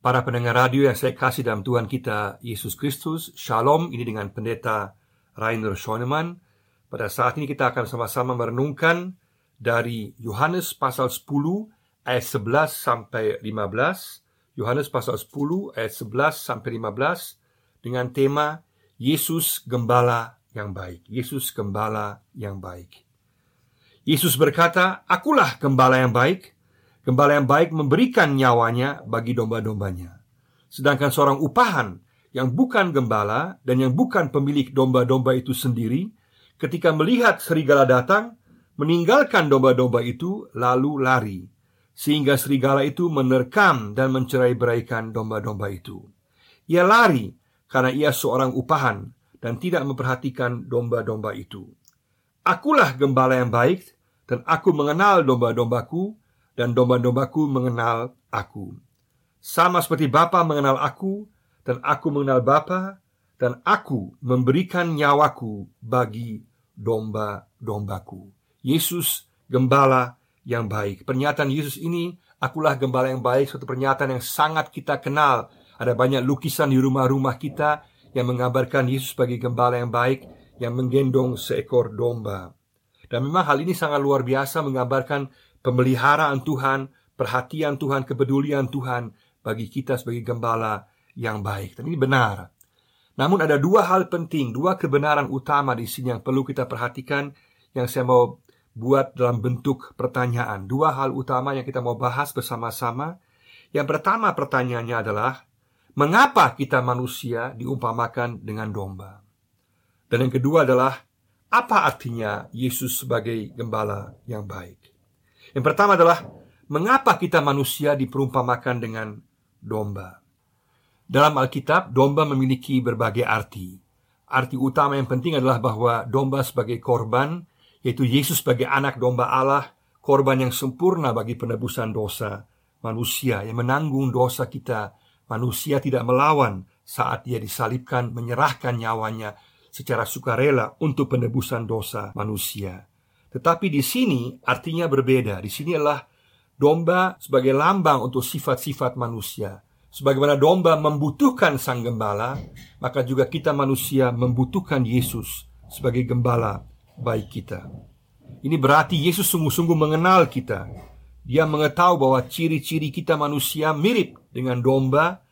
Para pendengar radio yang saya kasih dalam Tuhan kita Yesus Kristus, Shalom ini dengan pendeta Rainer Schoenemann. Pada saat ini kita akan sama-sama merenungkan dari Yohanes pasal 10 ayat 11 sampai 15. Yohanes pasal 10 ayat 11 sampai 15 dengan tema Yesus Gembala yang baik. Yesus Gembala yang baik. Yesus berkata, "Akulah gembala yang baik." Gembala yang baik memberikan nyawanya bagi domba-dombanya. Sedangkan seorang upahan yang bukan gembala dan yang bukan pemilik domba-domba itu sendiri, ketika melihat serigala datang, meninggalkan domba-domba itu lalu lari, sehingga serigala itu menerkam dan mencerai-beraikan domba-domba itu. Ia lari karena ia seorang upahan dan tidak memperhatikan domba-domba itu. Akulah gembala yang baik, dan aku mengenal domba-dombaku, dan domba-dombaku mengenal aku. Sama seperti Bapa mengenal aku dan aku mengenal Bapa dan aku memberikan nyawaku bagi domba-dombaku. Yesus gembala yang baik. Pernyataan Yesus ini, akulah gembala yang baik, suatu pernyataan yang sangat kita kenal. Ada banyak lukisan di rumah-rumah kita yang menggambarkan Yesus sebagai gembala yang baik yang menggendong seekor domba. Dan memang hal ini sangat luar biasa menggambarkan pemeliharaan Tuhan, perhatian Tuhan, kepedulian Tuhan bagi kita sebagai gembala yang baik. Dan ini benar. Namun ada dua hal penting, dua kebenaran utama di sini yang perlu kita perhatikan yang saya mau buat dalam bentuk pertanyaan. Dua hal utama yang kita mau bahas bersama-sama. Yang pertama pertanyaannya adalah mengapa kita manusia diumpamakan dengan domba? Dan yang kedua adalah apa artinya Yesus sebagai gembala yang baik? Yang pertama adalah mengapa kita manusia diperumpamakan dengan domba. Dalam Alkitab, domba memiliki berbagai arti. Arti utama yang penting adalah bahwa domba sebagai korban, yaitu Yesus sebagai anak domba Allah, korban yang sempurna bagi penebusan dosa manusia yang menanggung dosa kita. Manusia tidak melawan saat dia disalibkan, menyerahkan nyawanya secara sukarela untuk penebusan dosa manusia. Tetapi di sini artinya berbeda. Di sini adalah domba sebagai lambang untuk sifat-sifat manusia. Sebagaimana domba membutuhkan sang gembala, maka juga kita manusia membutuhkan Yesus sebagai gembala baik kita. Ini berarti Yesus sungguh-sungguh mengenal kita. Dia mengetahui bahwa ciri-ciri kita manusia mirip dengan domba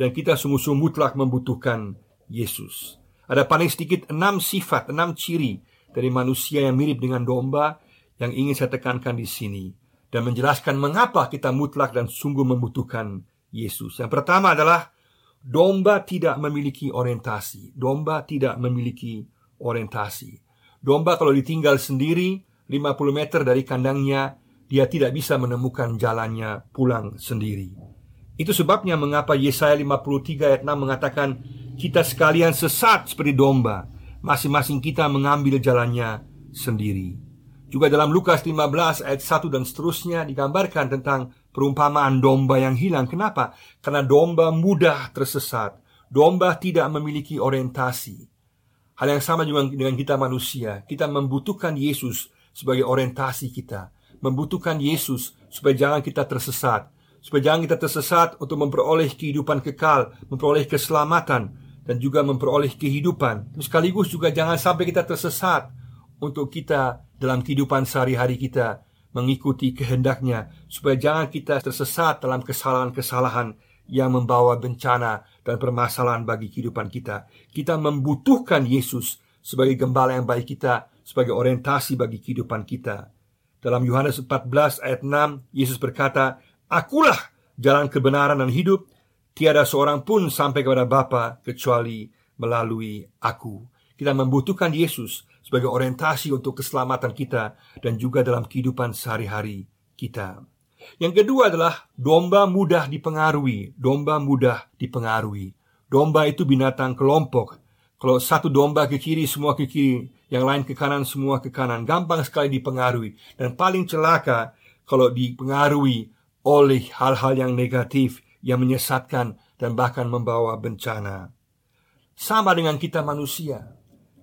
dan kita sungguh-sungguh mutlak membutuhkan Yesus. Ada paling sedikit enam sifat, enam ciri dari manusia yang mirip dengan domba yang ingin saya tekankan di sini dan menjelaskan mengapa kita mutlak dan sungguh membutuhkan Yesus. Yang pertama adalah domba tidak memiliki orientasi. Domba tidak memiliki orientasi. Domba kalau ditinggal sendiri 50 meter dari kandangnya, dia tidak bisa menemukan jalannya pulang sendiri. Itu sebabnya mengapa Yesaya 53 ayat 6 mengatakan kita sekalian sesat seperti domba masing-masing kita mengambil jalannya sendiri. Juga dalam Lukas 15 ayat 1 dan seterusnya digambarkan tentang perumpamaan domba yang hilang. Kenapa? Karena domba mudah tersesat. Domba tidak memiliki orientasi. Hal yang sama juga dengan kita manusia. Kita membutuhkan Yesus sebagai orientasi kita. Membutuhkan Yesus supaya jangan kita tersesat. Supaya jangan kita tersesat untuk memperoleh kehidupan kekal, memperoleh keselamatan, dan juga memperoleh kehidupan. Sekaligus juga jangan sampai kita tersesat untuk kita dalam kehidupan sehari-hari kita mengikuti kehendaknya supaya jangan kita tersesat dalam kesalahan-kesalahan yang membawa bencana dan permasalahan bagi kehidupan kita. Kita membutuhkan Yesus sebagai gembala yang baik kita, sebagai orientasi bagi kehidupan kita. Dalam Yohanes 14 ayat 6, Yesus berkata, Akulah jalan kebenaran dan hidup, Tiada seorang pun sampai kepada Bapa kecuali melalui aku. Kita membutuhkan Yesus sebagai orientasi untuk keselamatan kita dan juga dalam kehidupan sehari-hari kita. Yang kedua adalah domba mudah dipengaruhi. Domba mudah dipengaruhi. Domba itu binatang kelompok. Kalau satu domba ke kiri, semua ke kiri. Yang lain ke kanan, semua ke kanan. Gampang sekali dipengaruhi. Dan paling celaka kalau dipengaruhi oleh hal-hal yang negatif yang menyesatkan dan bahkan membawa bencana. Sama dengan kita manusia.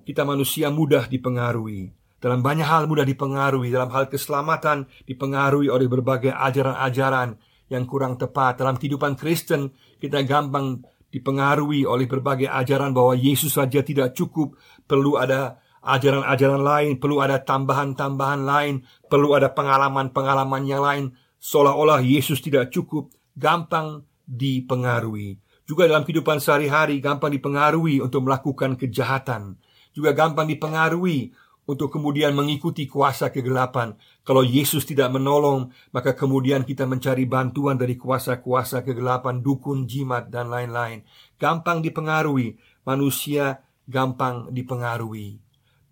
Kita manusia mudah dipengaruhi. Dalam banyak hal mudah dipengaruhi. Dalam hal keselamatan dipengaruhi oleh berbagai ajaran-ajaran yang kurang tepat. Dalam kehidupan Kristen, kita gampang dipengaruhi oleh berbagai ajaran bahwa Yesus saja tidak cukup, perlu ada ajaran-ajaran lain, perlu ada tambahan-tambahan lain, perlu ada pengalaman-pengalaman yang lain, seolah-olah Yesus tidak cukup, gampang dipengaruhi. Juga dalam kehidupan sehari-hari gampang dipengaruhi untuk melakukan kejahatan, juga gampang dipengaruhi untuk kemudian mengikuti kuasa kegelapan. Kalau Yesus tidak menolong, maka kemudian kita mencari bantuan dari kuasa-kuasa kegelapan, dukun, jimat, dan lain-lain. Gampang dipengaruhi, manusia gampang dipengaruhi.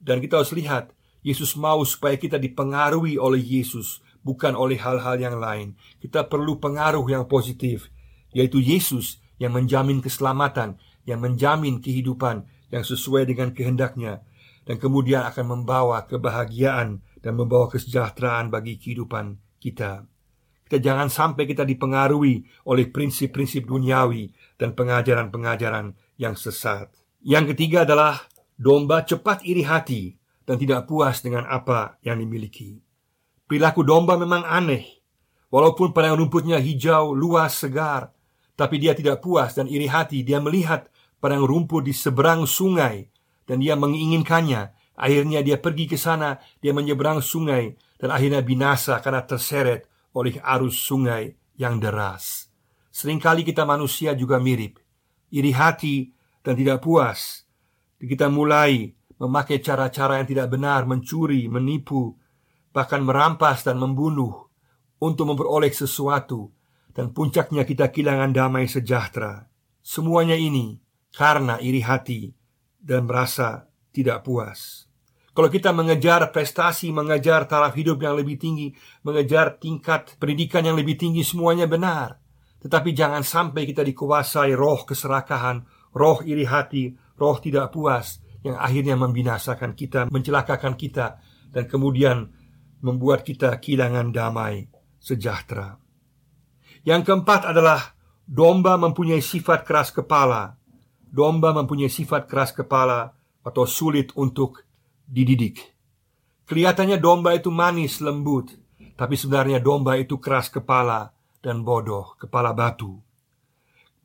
Dan kita harus lihat, Yesus mau supaya kita dipengaruhi oleh Yesus, bukan oleh hal-hal yang lain. Kita perlu pengaruh yang positif, yaitu Yesus yang menjamin keselamatan, yang menjamin kehidupan yang sesuai dengan kehendaknya dan kemudian akan membawa kebahagiaan dan membawa kesejahteraan bagi kehidupan kita. Kita jangan sampai kita dipengaruhi oleh prinsip-prinsip duniawi dan pengajaran-pengajaran yang sesat. Yang ketiga adalah domba cepat iri hati dan tidak puas dengan apa yang dimiliki. Perilaku domba memang aneh. Walaupun padang rumputnya hijau, luas, segar, tapi dia tidak puas dan iri hati. Dia melihat padang rumput di seberang sungai dan dia menginginkannya. Akhirnya dia pergi ke sana, dia menyeberang sungai dan akhirnya binasa karena terseret oleh arus sungai yang deras. Seringkali kita manusia juga mirip, iri hati dan tidak puas. Kita mulai memakai cara-cara yang tidak benar, mencuri, menipu, bahkan merampas dan membunuh untuk memperoleh sesuatu dan puncaknya kita kehilangan damai sejahtera. Semuanya ini karena iri hati dan merasa tidak puas. Kalau kita mengejar prestasi, mengejar taraf hidup yang lebih tinggi, mengejar tingkat pendidikan yang lebih tinggi, semuanya benar. Tetapi jangan sampai kita dikuasai roh keserakahan, roh iri hati, roh tidak puas, yang akhirnya membinasakan kita, mencelakakan kita, dan kemudian membuat kita kehilangan damai sejahtera. Yang keempat adalah domba mempunyai sifat keras kepala, Domba mempunyai sifat keras kepala atau sulit untuk dididik. Kelihatannya domba itu manis, lembut, tapi sebenarnya domba itu keras kepala dan bodoh, kepala batu.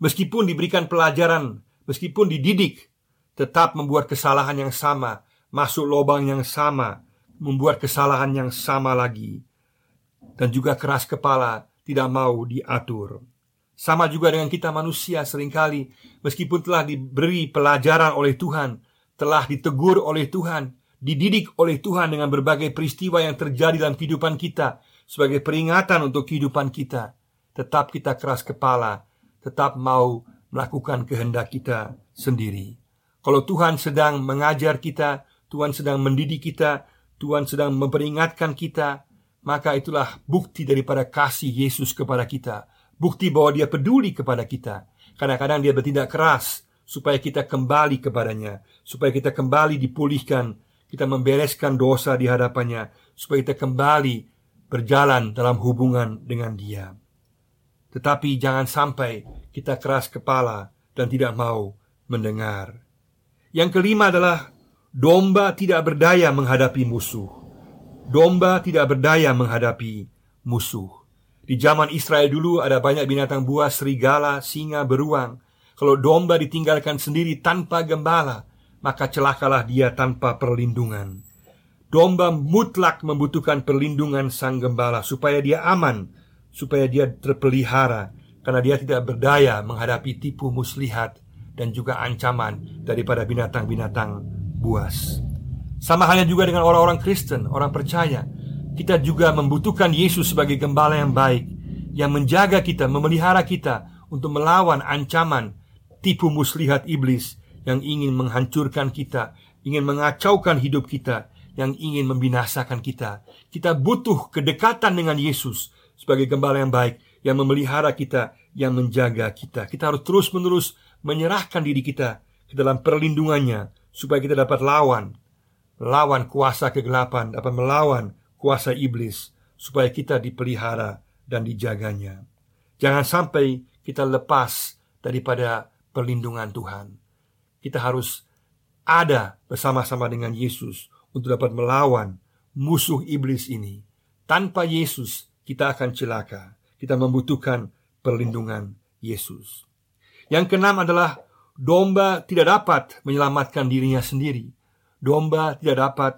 Meskipun diberikan pelajaran, meskipun dididik, tetap membuat kesalahan yang sama, masuk lubang yang sama, membuat kesalahan yang sama lagi, dan juga keras kepala, tidak mau diatur. Sama juga dengan kita manusia sering kali Meskipun telah diberi pelajaran oleh Tuhan Telah ditegur oleh Tuhan Dididik oleh Tuhan dengan berbagai peristiwa yang terjadi dalam kehidupan kita Sebagai peringatan untuk kehidupan kita Tetap kita keras kepala Tetap mau melakukan kehendak kita sendiri Kalau Tuhan sedang mengajar kita Tuhan sedang mendidik kita Tuhan sedang memperingatkan kita Maka itulah bukti daripada kasih Yesus kepada kita Bukti bahwa dia peduli kepada kita. Kadang-kadang dia bertindak keras supaya kita kembali kepadanya, supaya kita kembali dipulihkan, kita membereskan dosa di hadapannya, supaya kita kembali berjalan dalam hubungan dengan dia. Tetapi jangan sampai kita keras kepala dan tidak mau mendengar. Yang kelima adalah domba tidak berdaya menghadapi musuh. Domba tidak berdaya menghadapi musuh. Di zaman Israel dulu ada banyak binatang buas, serigala, singa, beruang. Kalau domba ditinggalkan sendiri tanpa gembala, maka celakalah dia tanpa perlindungan. Domba mutlak membutuhkan perlindungan sang gembala supaya dia aman, supaya dia terpelihara, karena dia tidak berdaya menghadapi tipu muslihat dan juga ancaman daripada binatang-binatang buas. Sama halnya juga dengan orang-orang Kristen, orang percaya. Kita juga membutuhkan Yesus sebagai gembala yang baik Yang menjaga kita, memelihara kita Untuk melawan ancaman Tipu muslihat iblis Yang ingin menghancurkan kita Ingin mengacaukan hidup kita Yang ingin membinasakan kita Kita butuh kedekatan dengan Yesus Sebagai gembala yang baik Yang memelihara kita Yang menjaga kita Kita harus terus-menerus menyerahkan diri kita Ke dalam perlindungannya Supaya kita dapat lawan Lawan kuasa kegelapan Dapat melawan kuasa iblis supaya kita dipelihara dan dijaganya. Jangan sampai kita lepas daripada perlindungan Tuhan. Kita harus ada bersama-sama dengan Yesus untuk dapat melawan musuh iblis ini. Tanpa Yesus, kita akan celaka. kita membutuhkan perlindungan Yesus. Yang keenam adalah domba tidak dapat menyelamatkan dirinya sendiri. Domba tidak dapat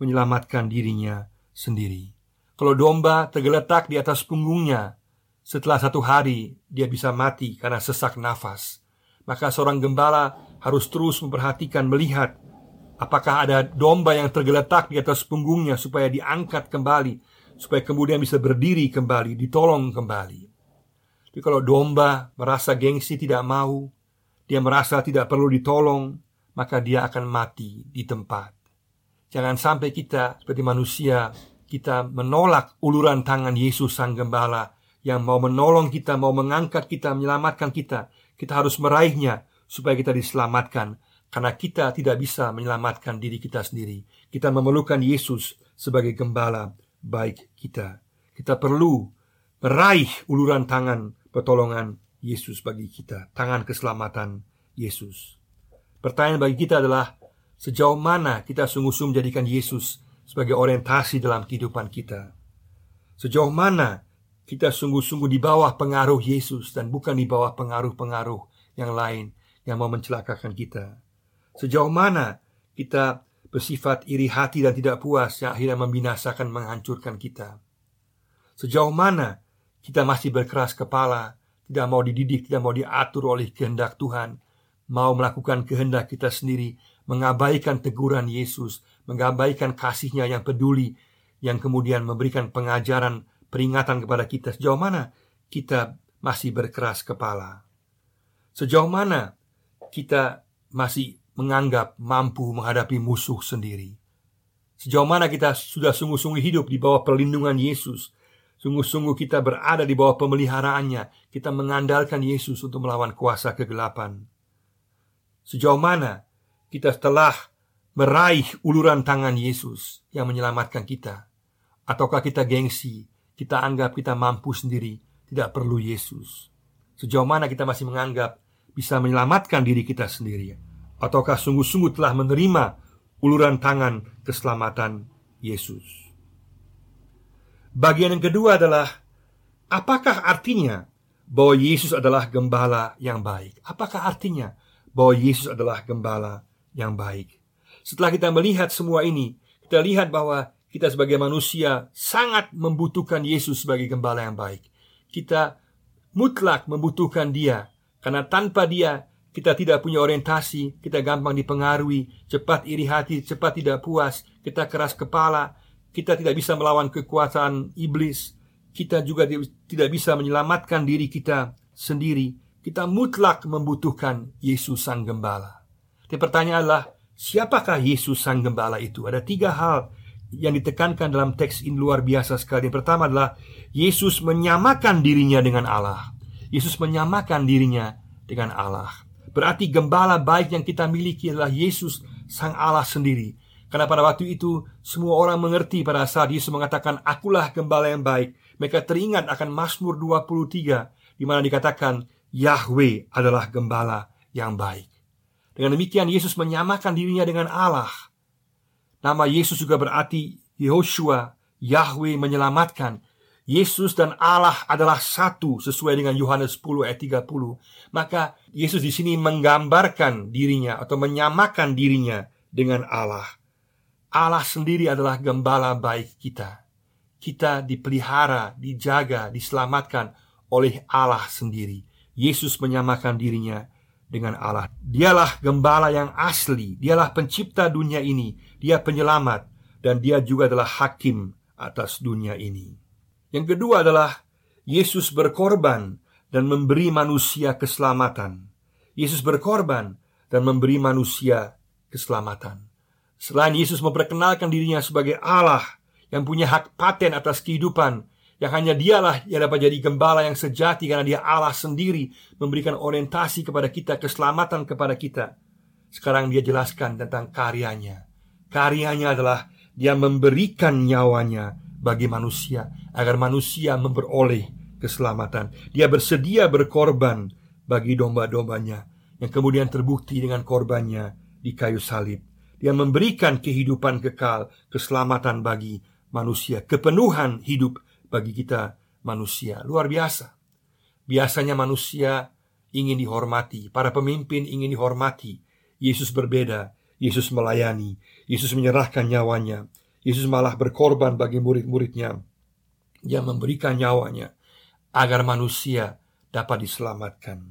menyelamatkan dirinya sendiri. Kalau domba tergeletak di atas punggungnya, setelah satu hari dia bisa mati karena sesak nafas. Maka seorang gembala harus terus memperhatikan melihat apakah ada domba yang tergeletak di atas punggungnya supaya diangkat kembali, supaya kemudian bisa berdiri kembali, ditolong kembali. Jadi kalau domba merasa gengsi tidak mau, dia merasa tidak perlu ditolong, maka dia akan mati di tempat. Jangan sampai kita seperti manusia kita menolak uluran tangan Yesus sang gembala yang mau menolong kita, mau mengangkat kita, menyelamatkan kita. Kita harus meraihnya supaya kita diselamatkan karena kita tidak bisa menyelamatkan diri kita sendiri. Kita memerlukan Yesus sebagai gembala baik kita. Kita perlu meraih uluran tangan pertolongan Yesus bagi kita, tangan keselamatan Yesus. Pertanyaan bagi kita adalah sejauh mana kita sungguh-sungguh menjadikan Yesus sebagai orientasi dalam kehidupan kita. Sejauh mana kita sungguh-sungguh di bawah pengaruh Yesus dan bukan di bawah pengaruh-pengaruh yang lain yang mau mencelakakan kita. Sejauh mana kita bersifat iri hati dan tidak puas yang akhirnya membinasakan menghancurkan kita. Sejauh mana kita masih berkeras kepala, tidak mau dididik, tidak mau diatur oleh kehendak Tuhan, mau melakukan kehendak kita sendiri, mengabaikan teguran Yesus, mengabaikan kasihnya yang peduli, yang kemudian memberikan pengajaran peringatan kepada kita sejauh mana kita masih berkeras kepala. Sejauh mana kita masih menganggap mampu menghadapi musuh sendiri. Sejauh mana kita sudah sungguh-sungguh hidup di bawah perlindungan Yesus. Sungguh-sungguh kita berada di bawah pemeliharaannya. Kita mengandalkan Yesus untuk melawan kuasa kegelapan. Sejauh mana kita telah meraih uluran tangan Yesus yang menyelamatkan kita. Ataukah kita gengsi kita anggap kita mampu sendiri, tidak perlu Yesus. Sejauh mana kita masih menganggap bisa menyelamatkan diri kita sendiri, ataukah sungguh-sungguh telah menerima uluran tangan keselamatan Yesus? Bagian yang kedua adalah apakah artinya bahwa Yesus adalah gembala yang baik? Apakah artinya bahwa Yesus adalah gembala yang baik? Setelah kita melihat semua ini, kita lihat bahwa kita sebagai manusia sangat membutuhkan Yesus sebagai gembala yang baik. Kita mutlak membutuhkan Dia, karena tanpa Dia kita tidak punya orientasi, kita gampang dipengaruhi, cepat iri hati, cepat tidak puas, kita keras kepala, kita tidak bisa melawan kekuasaan iblis, kita juga tidak bisa menyelamatkan diri kita sendiri. Kita mutlak membutuhkan Yesus Sang Gembala. Tapi pertanyaan adalah, siapakah Yesus Sang Gembala itu? Ada tiga hal yang ditekankan dalam teks ini luar biasa sekali. Yang pertama adalah Yesus menyamakan dirinya dengan Allah. Yesus menyamakan dirinya dengan Allah. Berarti gembala baik yang kita miliki adalah Yesus Sang Allah sendiri. Karena pada waktu itu semua orang mengerti pada saat Yesus mengatakan akulah gembala yang baik. Mereka teringat akan Mazmur 23 di mana dikatakan Yahweh adalah gembala yang baik. Dengan demikian Yesus menyamakan dirinya dengan Allah. Nama Yesus juga berarti Yehoshua, Yahweh menyelamatkan. Yesus dan Allah adalah satu sesuai dengan Yohanes 10 ayat 30. Maka Yesus di sini menggambarkan dirinya atau menyamakan dirinya dengan Allah. Allah sendiri adalah gembala baik kita. Kita dipelihara, dijaga, diselamatkan oleh Allah sendiri. Yesus menyamakan dirinya dengan Allah. Dialah gembala yang asli, dialah pencipta dunia ini, dia penyelamat, dan dia juga adalah hakim atas dunia ini. Yang kedua adalah Yesus berkorban dan memberi manusia keselamatan. Yesus berkorban dan memberi manusia keselamatan. Selain Yesus memperkenalkan dirinya sebagai Allah yang punya hak paten atas kehidupan, yang hanya dialah yang dapat jadi gembala yang sejati karena dia Allah sendiri memberikan orientasi kepada kita, keselamatan kepada kita. Sekarang dia jelaskan tentang karyanya. Karyanya adalah dia memberikan nyawanya bagi manusia agar manusia memperoleh keselamatan. Dia bersedia berkorban bagi domba-dombanya yang kemudian terbukti dengan korbannya di kayu salib. Dia memberikan kehidupan kekal, keselamatan bagi manusia, kepenuhan hidup bagi kita manusia. Luar biasa. Biasanya manusia ingin dihormati, para pemimpin ingin dihormati. Yesus berbeda, Yesus melayani, Yesus menyerahkan nyawanya, Yesus malah berkorban bagi murid-muridnya yang memberikan nyawanya agar manusia dapat diselamatkan.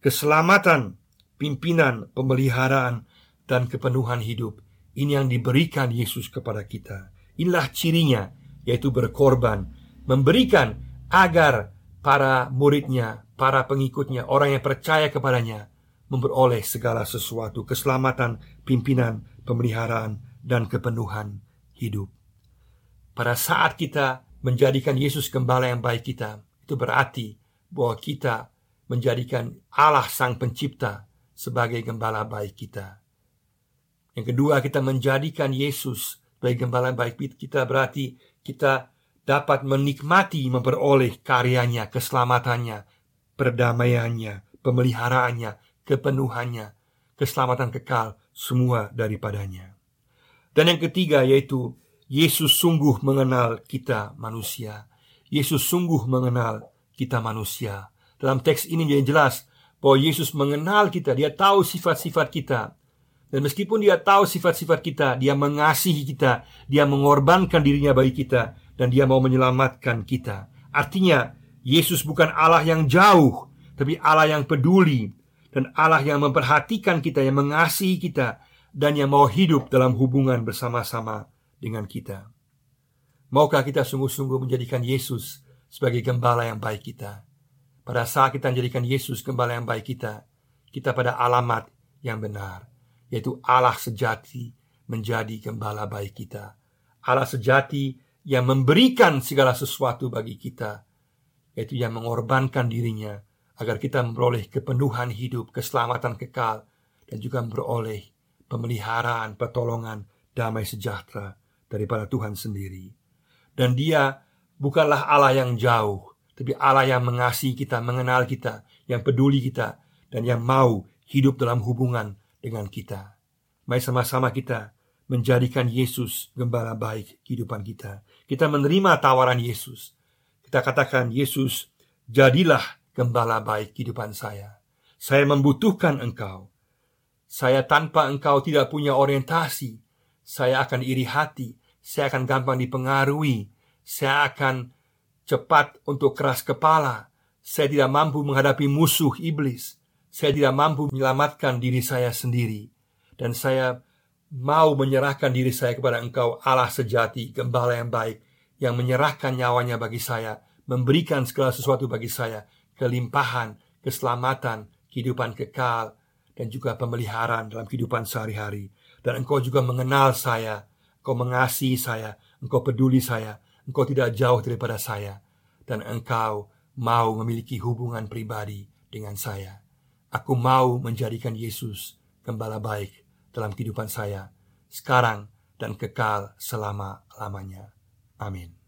Keselamatan, pimpinan, pemeliharaan, dan kepenuhan hidup ini yang diberikan Yesus kepada kita. Inilah cirinya, yaitu berkorban, memberikan agar para muridnya, para pengikutnya, orang yang percaya kepadanya memperoleh segala sesuatu, keselamatan, pimpinan, pemeliharaan, dan kepenuhan hidup. Pada saat kita menjadikan Yesus gembala yang baik kita, itu berarti bahwa kita menjadikan Allah Sang Pencipta sebagai gembala baik kita. Yang kedua, kita menjadikan Yesus sebagai gembala baik kita berarti kita dapat menikmati memperoleh karyanya, keselamatannya, perdamaiannya, pemeliharaannya, kepenuhannya, keselamatan kekal, semua daripadanya. Dan yang ketiga yaitu Yesus sungguh mengenal kita manusia. Yesus sungguh mengenal kita manusia. Dalam teks ini jadi jelas bahwa Yesus mengenal kita, dia tahu sifat-sifat kita. Dan meskipun dia tahu sifat-sifat kita, dia mengasihi kita, dia mengorbankan dirinya bagi kita, dan dia mau menyelamatkan kita. Artinya, Yesus bukan Allah yang jauh, tapi Allah yang peduli, dan Allah yang memperhatikan kita, yang mengasihi kita, dan yang mau hidup dalam hubungan bersama-sama dengan kita. Maukah kita sungguh-sungguh menjadikan Yesus sebagai gembala yang baik kita? Pada saat kita menjadikan Yesus gembala yang baik kita, kita pada alamat yang benar yaitu Allah sejati menjadi gembala baik kita. Allah sejati yang memberikan segala sesuatu bagi kita, yaitu yang mengorbankan dirinya agar kita memperoleh kepenuhan hidup, keselamatan kekal, dan juga memperoleh pemeliharaan, pertolongan, damai sejahtera daripada Tuhan sendiri. Dan dia bukanlah Allah yang jauh, tapi Allah yang mengasihi kita, mengenal kita, yang peduli kita, dan yang mau hidup dalam hubungan dengan kita. Mari sama-sama kita menjadikan Yesus gembala baik kehidupan kita. Kita menerima tawaran Yesus. Kita katakan, Yesus, jadilah gembala baik kehidupan saya. Saya membutuhkan engkau. Saya tanpa engkau tidak punya orientasi. Saya akan iri hati. Saya akan gampang dipengaruhi. Saya akan cepat untuk keras kepala. Saya tidak mampu menghadapi musuh iblis. Saya tidak mampu menyelamatkan diri saya sendiri dan saya mau menyerahkan diri saya kepada Engkau Allah sejati, gembala yang baik yang menyerahkan nyawanya bagi saya, memberikan segala sesuatu bagi saya, kelimpahan, keselamatan, kehidupan kekal dan juga pemeliharaan dalam kehidupan sehari-hari. Dan Engkau juga mengenal saya, Engkau mengasihi saya, Engkau peduli saya, Engkau tidak jauh daripada saya dan Engkau mau memiliki hubungan pribadi dengan saya. Aku mau menjadikan Yesus gembala baik dalam kehidupan saya sekarang dan kekal selama-lamanya. Amin.